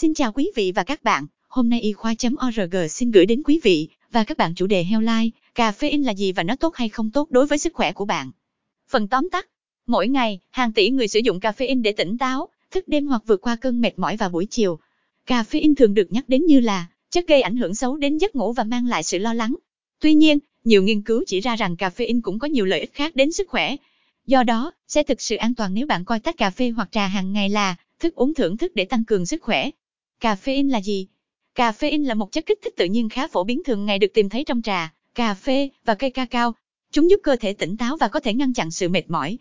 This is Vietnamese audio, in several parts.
Xin chào quý vị và các bạn, hôm nay y khoa.org xin gửi đến quý vị và các bạn chủ đề heo lai, caffeine là gì và nó tốt hay không tốt đối với sức khỏe của bạn. Phần tóm tắt, mỗi ngày, hàng tỷ người sử dụng caffeine để tỉnh táo, thức đêm hoặc vượt qua cơn mệt mỏi vào buổi chiều. Caffeine thường được nhắc đến như là chất gây ảnh hưởng xấu đến giấc ngủ và mang lại sự lo lắng. Tuy nhiên, nhiều nghiên cứu chỉ ra rằng caffeine cũng có nhiều lợi ích khác đến sức khỏe. Do đó, sẽ thực sự an toàn nếu bạn coi tách cà phê hoặc trà hàng ngày là thức uống thưởng thức để tăng cường sức khỏe. Caffeine là gì? Caffeine là một chất kích thích tự nhiên khá phổ biến thường ngày được tìm thấy trong trà, cà phê và cây cacao. Chúng giúp cơ thể tỉnh táo và có thể ngăn chặn sự mệt mỏi.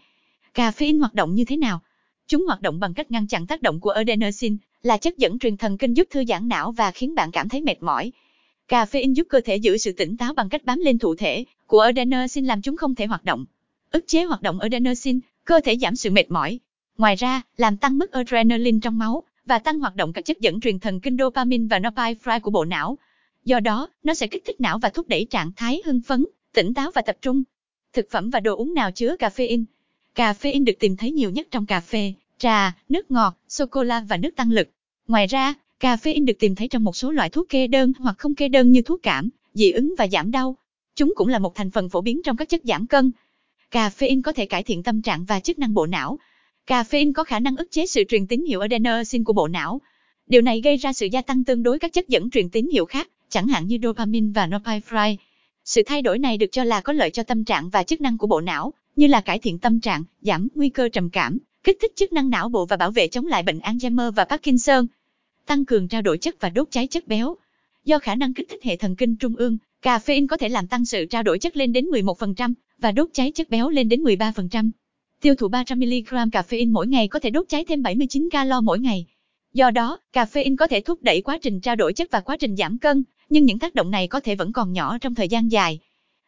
Caffeine hoạt động như thế nào? Chúng hoạt động bằng cách ngăn chặn tác động của adenosine, là chất dẫn truyền thần kinh giúp thư giãn não và khiến bạn cảm thấy mệt mỏi. Caffeine giúp cơ thể giữ sự tỉnh táo bằng cách bám lên thụ thể của adenosine làm chúng không thể hoạt động. Ức chế hoạt động adenosine, cơ thể giảm sự mệt mỏi. Ngoài ra, làm tăng mức adrenaline trong máu và tăng hoạt động các chất dẫn truyền thần kinh dopamine và norepinephrine của bộ não. Do đó, nó sẽ kích thích não và thúc đẩy trạng thái hưng phấn, tỉnh táo và tập trung. Thực phẩm và đồ uống nào chứa caffeine? Caffeine được tìm thấy nhiều nhất trong cà phê, trà, nước ngọt, sô-cô-la và nước tăng lực. Ngoài ra, caffeine được tìm thấy trong một số loại thuốc kê đơn hoặc không kê đơn như thuốc cảm, dị ứng và giảm đau. Chúng cũng là một thành phần phổ biến trong các chất giảm cân. Caffeine có thể cải thiện tâm trạng và chức năng bộ não. Caffeine có khả năng ức chế sự truyền tín hiệu adenosine của bộ não. Điều này gây ra sự gia tăng tương đối các chất dẫn truyền tín hiệu khác, chẳng hạn như dopamine và norepinephrine. Sự thay đổi này được cho là có lợi cho tâm trạng và chức năng của bộ não, như là cải thiện tâm trạng, giảm nguy cơ trầm cảm, kích thích chức năng não bộ và bảo vệ chống lại bệnh Alzheimer và Parkinson. Tăng cường trao đổi chất và đốt cháy chất béo. Do khả năng kích thích hệ thần kinh trung ương, caffeine có thể làm tăng sự trao đổi chất lên đến 11% và đốt cháy chất béo lên đến 13%. Tiêu thụ 300mg caffeine mỗi ngày có thể đốt cháy thêm 79 calo mỗi ngày. Do đó, caffeine có thể thúc đẩy quá trình trao đổi chất và quá trình giảm cân, nhưng những tác động này có thể vẫn còn nhỏ trong thời gian dài.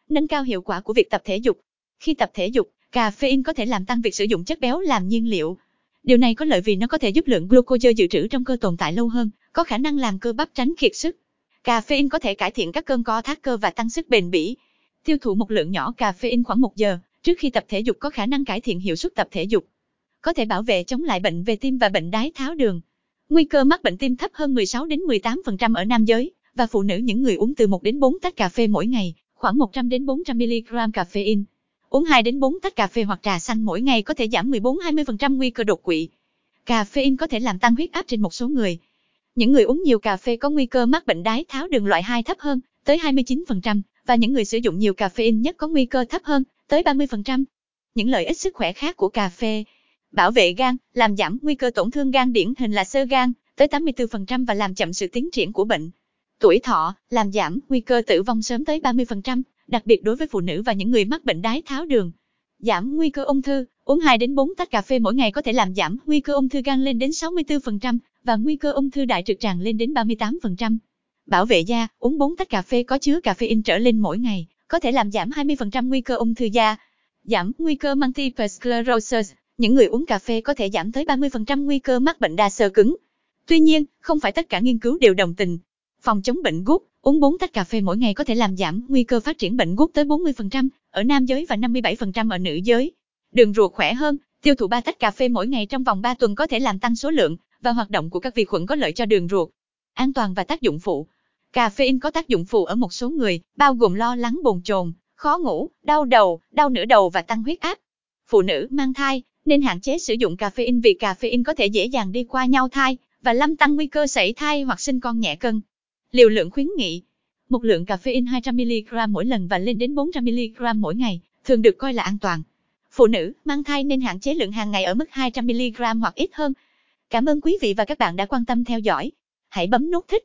Nâng cao hiệu quả của việc tập thể dục. Khi tập thể dục, caffeine có thể làm tăng việc sử dụng chất béo làm nhiên liệu. Điều này có lợi vì nó có thể giúp lượng glucose dự trữ trong cơ tồn tại lâu hơn, có khả năng làm cơ bắp tránh kiệt sức. Caffeine có thể cải thiện các cơn co thắt cơ và tăng sức bền bỉ. Tiêu thụ một lượng nhỏ caffeine khoảng 1 giờ trước khi tập thể dục có khả năng cải thiện hiệu suất tập thể dục. Có thể bảo vệ chống lại bệnh về tim và bệnh đái tháo đường. Nguy cơ mắc bệnh tim thấp hơn 16 đến 18% ở nam giới và phụ nữ những người uống từ 1 đến 4 tách cà phê mỗi ngày, khoảng 100 đến 400 mg caffeine. Uống 2 đến 4 tách cà phê hoặc trà xanh mỗi ngày có thể giảm 14-20% nguy cơ đột quỵ. Caffeine có thể làm tăng huyết áp trên một số người. Những người uống nhiều cà phê có nguy cơ mắc bệnh đái tháo đường loại 2 thấp hơn, tới 29%, và những người sử dụng nhiều caffeine nhất có nguy cơ thấp hơn, tới 30%. Những lợi ích sức khỏe khác của cà phê. Bảo vệ gan, làm giảm nguy cơ tổn thương gan điển hình là sơ gan, tới 84% và làm chậm sự tiến triển của bệnh. Tuổi thọ, làm giảm nguy cơ tử vong sớm tới 30%, đặc biệt đối với phụ nữ và những người mắc bệnh đái tháo đường. Giảm nguy cơ ung thư, uống 2 đến 4 tách cà phê mỗi ngày có thể làm giảm nguy cơ ung thư gan lên đến 64% và nguy cơ ung thư đại trực tràng lên đến 38%. Bảo vệ da, uống 4 tách cà phê có chứa caffeine trở lên mỗi ngày, có thể làm giảm 20% nguy cơ ung thư da, giảm nguy cơ multiple sclerosis. Những người uống cà phê có thể giảm tới 30% nguy cơ mắc bệnh đa xơ cứng. Tuy nhiên, không phải tất cả nghiên cứu đều đồng tình. Phòng chống bệnh gút, uống 4 tách cà phê mỗi ngày có thể làm giảm nguy cơ phát triển bệnh gút tới 40% ở nam giới và 57% ở nữ giới. Đường ruột khỏe hơn, tiêu thụ 3 tách cà phê mỗi ngày trong vòng 3 tuần có thể làm tăng số lượng và hoạt động của các vi khuẩn có lợi cho đường ruột. An toàn và tác dụng phụ. Caffeine có tác dụng phụ ở một số người, bao gồm lo lắng bồn chồn, khó ngủ, đau đầu, đau nửa đầu và tăng huyết áp. Phụ nữ mang thai nên hạn chế sử dụng caffeine vì caffeine có thể dễ dàng đi qua nhau thai và làm tăng nguy cơ sảy thai hoặc sinh con nhẹ cân. Liều lượng khuyến nghị Một lượng caffeine 200mg mỗi lần và lên đến 400mg mỗi ngày, thường được coi là an toàn. Phụ nữ mang thai nên hạn chế lượng hàng ngày ở mức 200mg hoặc ít hơn. Cảm ơn quý vị và các bạn đã quan tâm theo dõi. Hãy bấm nút thích